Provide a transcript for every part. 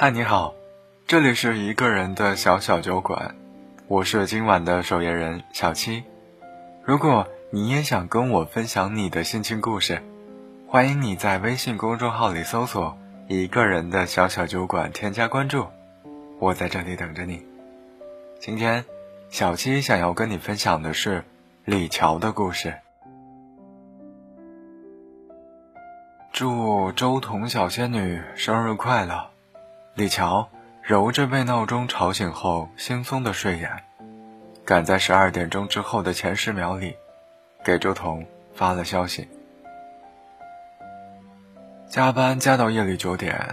嗨，你好，这里是一个人的小小酒馆，我是今晚的守夜人小七。如果你也想跟我分享你的心情故事，欢迎你在微信公众号里搜索“一个人的小小酒馆”，添加关注，我在这里等着你。今天，小七想要跟你分享的是李乔的故事。祝周彤小仙女生日快乐！李乔揉着被闹钟吵醒后惺忪的睡眼，赶在十二点钟之后的前十秒里，给周彤发了消息。加班加到夜里九点，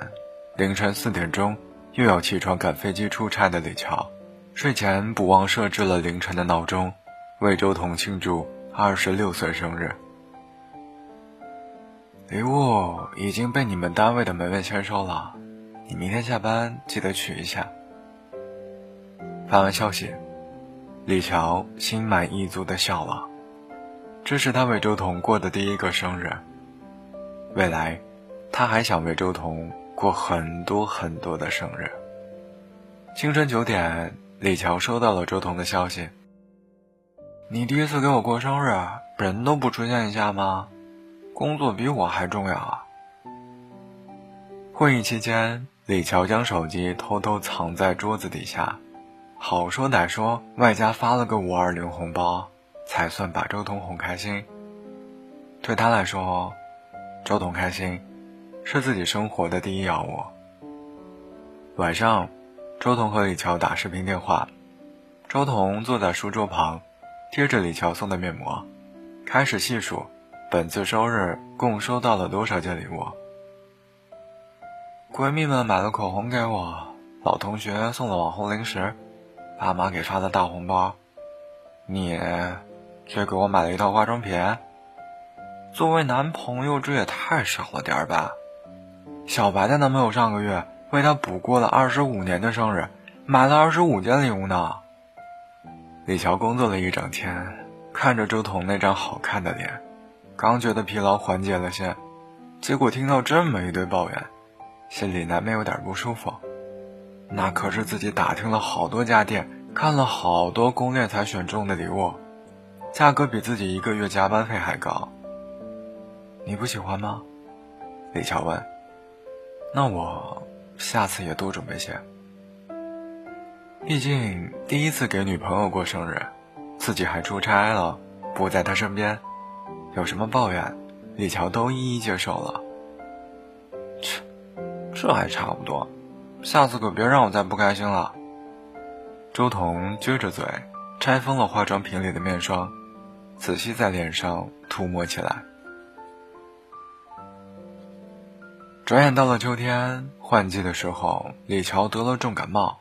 凌晨四点钟又要起床赶飞机出差的李乔，睡前不忘设置了凌晨的闹钟，为周彤庆祝二十六岁生日。礼物已经被你们单位的门卫签收了。你明天下班记得取一下。发完消息，李乔心满意足的笑了。这是他为周彤过的第一个生日。未来，他还想为周彤过很多很多的生日。清晨九点，李乔收到了周彤的消息：“你第一次给我过生日，人都不出现一下吗？工作比我还重要啊！”会议期间。李乔将手机偷偷藏在桌子底下，好说歹说，外加发了个五二零红包，才算把周彤哄开心。对他来说，周彤开心是自己生活的第一要务。晚上，周彤和李乔打视频电话，周彤坐在书桌旁，贴着李乔送的面膜，开始细数本次生日共收到了多少件礼物。闺蜜们买了口红给我，老同学送了网红零食，爸妈给发的大红包，你却给我买了一套化妆品。作为男朋友，这也太少了点儿吧？小白的男朋友上个月为她补过了二十五年的生日，买了二十五件礼物呢。李乔工作了一整天，看着周彤那张好看的脸，刚觉得疲劳缓解了些，结果听到这么一堆抱怨。心里难免有点不舒服，那可是自己打听了好多家店，看了好多攻略才选中的礼物，价格比自己一个月加班费还高。你不喜欢吗？李乔问。那我下次也多准备些。毕竟第一次给女朋友过生日，自己还出差了，不在她身边，有什么抱怨，李乔都一一接受了。这还差不多，下次可别让我再不开心了。周彤撅着嘴，拆封了化妆品里的面霜，仔细在脸上涂抹起来。转眼到了秋天，换季的时候，李乔得了重感冒，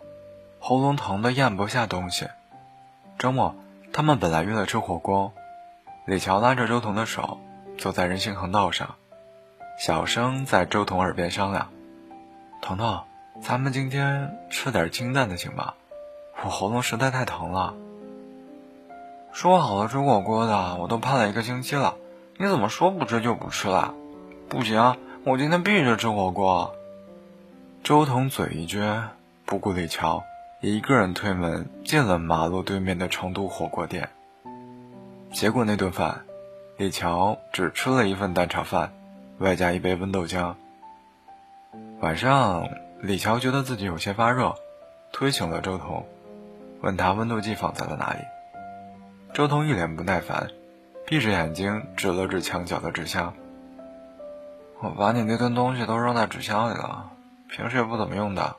喉咙疼得咽不下东西。周末，他们本来约了吃火锅，李乔拉着周彤的手，坐在人行横道上，小声在周彤耳边商量。彤彤，咱们今天吃点清淡的行吗？我喉咙实在太疼了。说好了吃火锅的，我都盼了一个星期了，你怎么说不吃就不吃了？不行，我今天必须吃火锅。周彤嘴一撅，不顾李乔，一个人推门进了马路对面的成都火锅店。结果那顿饭，李乔只吃了一份蛋炒饭，外加一杯温豆浆。晚上，李乔觉得自己有些发热，推醒了周彤，问他温度计放在了哪里。周彤一脸不耐烦，闭着眼睛指了指墙角的纸箱：“我把你那堆东西都扔在纸箱里了，平时也不怎么用的，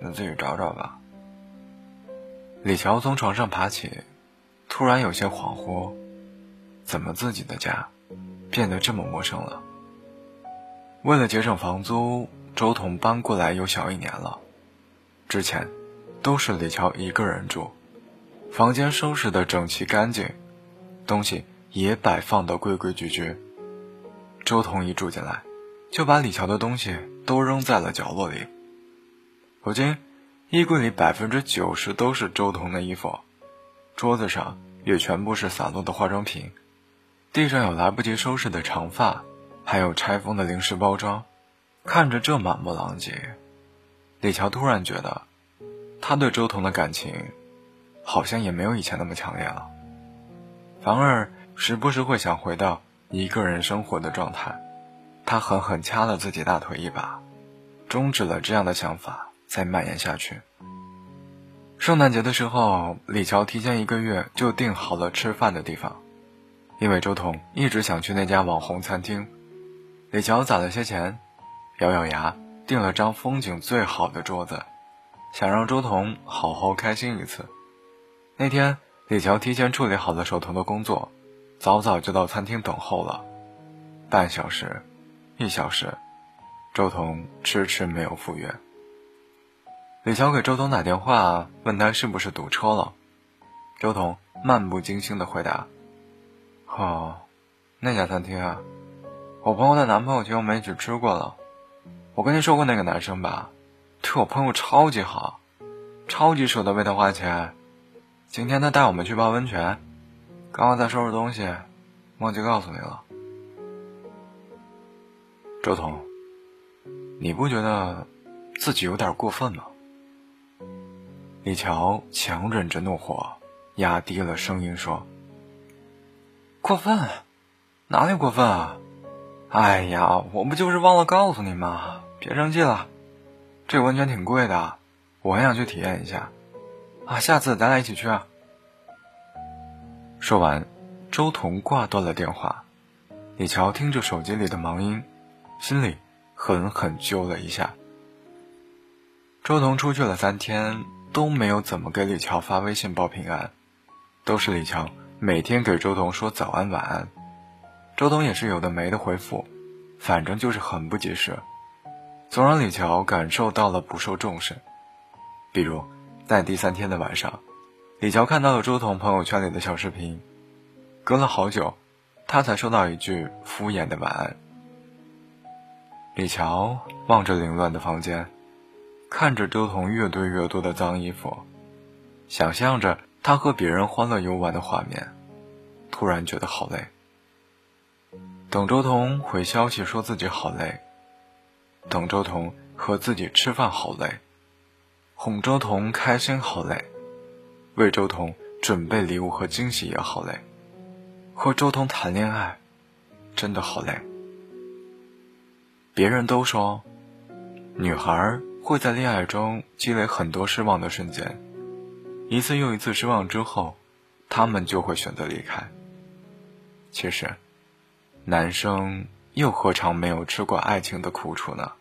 你自己找找吧。”李乔从床上爬起，突然有些恍惚，怎么自己的家变得这么陌生了？为了节省房租。周彤搬过来有小一年了，之前都是李乔一个人住，房间收拾的整齐干净，东西也摆放的规规矩矩。周彤一住进来，就把李乔的东西都扔在了角落里。如今，衣柜里百分之九十都是周彤的衣服，桌子上也全部是散落的化妆品，地上有来不及收拾的长发，还有拆封的零食包装。看着这满目狼藉，李乔突然觉得，他对周彤的感情，好像也没有以前那么强烈了，反而时不时会想回到一个人生活的状态。他狠狠掐了自己大腿一把，终止了这样的想法再蔓延下去。圣诞节的时候，李乔提前一个月就订好了吃饭的地方，因为周彤一直想去那家网红餐厅。李乔攒了些钱，咬咬牙订了张风景最好的桌子，想让周彤好好开心一次。那天，李乔提前处理好了手头的工作，早早就到餐厅等候了。半小时，一小时，周彤迟迟没有赴约。李乔给周彤打电话，问他是不是堵车了。周彤漫不经心地回答：“哦，那家餐厅啊。”我朋友的男朋友请我们一起吃过了，我跟你说过那个男生吧，对我朋友超级好，超级舍得为他花钱。今天他带我们去泡温泉，刚刚在收拾东西，忘记告诉你了。周彤，你不觉得自己有点过分吗？李乔强忍着怒火，压低了声音说：“过分？哪里过分啊？”哎呀，我不就是忘了告诉你吗？别生气了，这个温泉挺贵的，我很想去体验一下，啊，下次咱俩一起去啊。说完，周彤挂断了电话。李乔听着手机里的忙音，心里狠狠揪了一下。周彤出去了三天，都没有怎么给李乔发微信报平安，都是李乔每天给周彤说早安晚安。周彤也是有的没的回复，反正就是很不及时，总让李乔感受到了不受重视。比如，在第三天的晚上，李乔看到了周彤朋友圈里的小视频，隔了好久，他才收到一句敷衍的晚安。李乔望着凌乱的房间，看着周彤越堆越多的脏衣服，想象着他和别人欢乐游玩的画面，突然觉得好累。等周彤回消息说自己好累，等周彤和自己吃饭好累，哄周彤开心好累，为周彤准备礼物和惊喜也好累，和周彤谈恋爱真的好累。别人都说，女孩会在恋爱中积累很多失望的瞬间，一次又一次失望之后，他们就会选择离开。其实。男生又何尝没有吃过爱情的苦楚呢？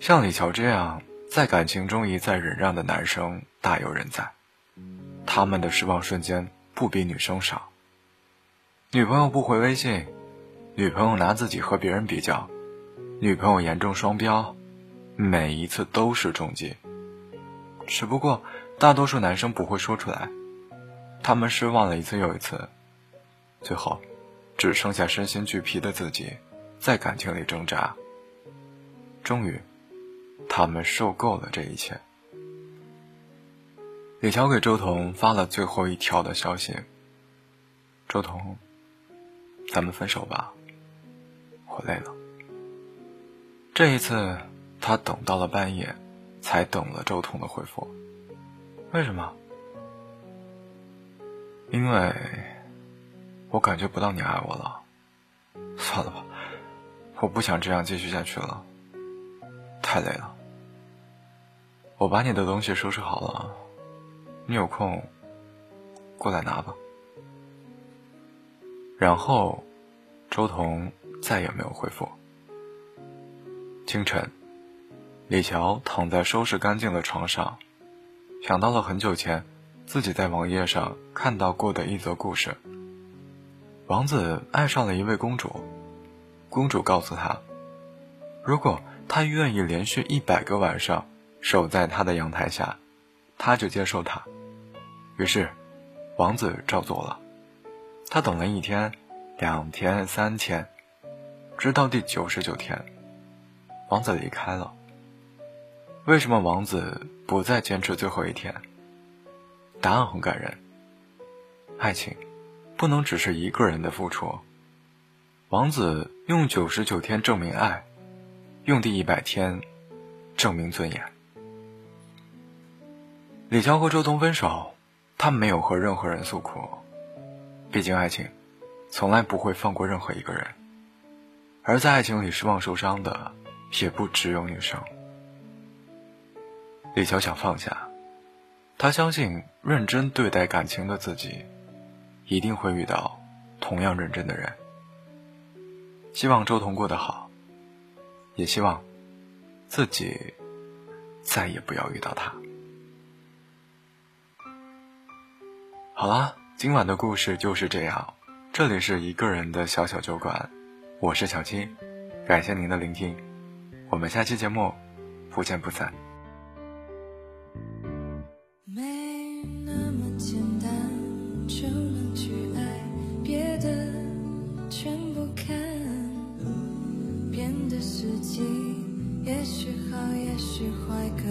像李乔这样在感情中一再忍让的男生大有人在，他们的失望瞬间不比女生少。女朋友不回微信，女朋友拿自己和别人比较，女朋友严重双标，每一次都是重击。只不过大多数男生不会说出来，他们失望了一次又一次，最后。只剩下身心俱疲的自己，在感情里挣扎。终于，他们受够了这一切。李乔给周彤发了最后一条的消息：“周彤，咱们分手吧，我累了。”这一次，他等到了半夜，才等了周彤的回复。为什么？因为。我感觉不到你爱我了，算了吧，我不想这样继续下去了，太累了。我把你的东西收拾好了，你有空过来拿吧。然后，周彤再也没有回复。清晨，李乔躺在收拾干净的床上，想到了很久前自己在网页上看到过的一则故事。王子爱上了一位公主，公主告诉他，如果他愿意连续一百个晚上守在他的阳台下，他就接受他。于是，王子照做了。他等了一天、两天、三天，直到第九十九天，王子离开了。为什么王子不再坚持最后一天？答案很感人，爱情。不能只是一个人的付出。王子用九十九天证明爱，用第一百天证明尊严。李乔和周彤分手，他没有和任何人诉苦，毕竟爱情从来不会放过任何一个人，而在爱情里失望受伤的也不只有女生。李乔想放下，他相信认真对待感情的自己，一定会遇到同样认真的人。希望周彤过得好，也希望自己再也不要遇到他。好啦，今晚的故事就是这样。这里是一个人的小小酒馆，我是小七，感谢您的聆听，我们下期节目不见不散。没那么简单就也许好，也许坏各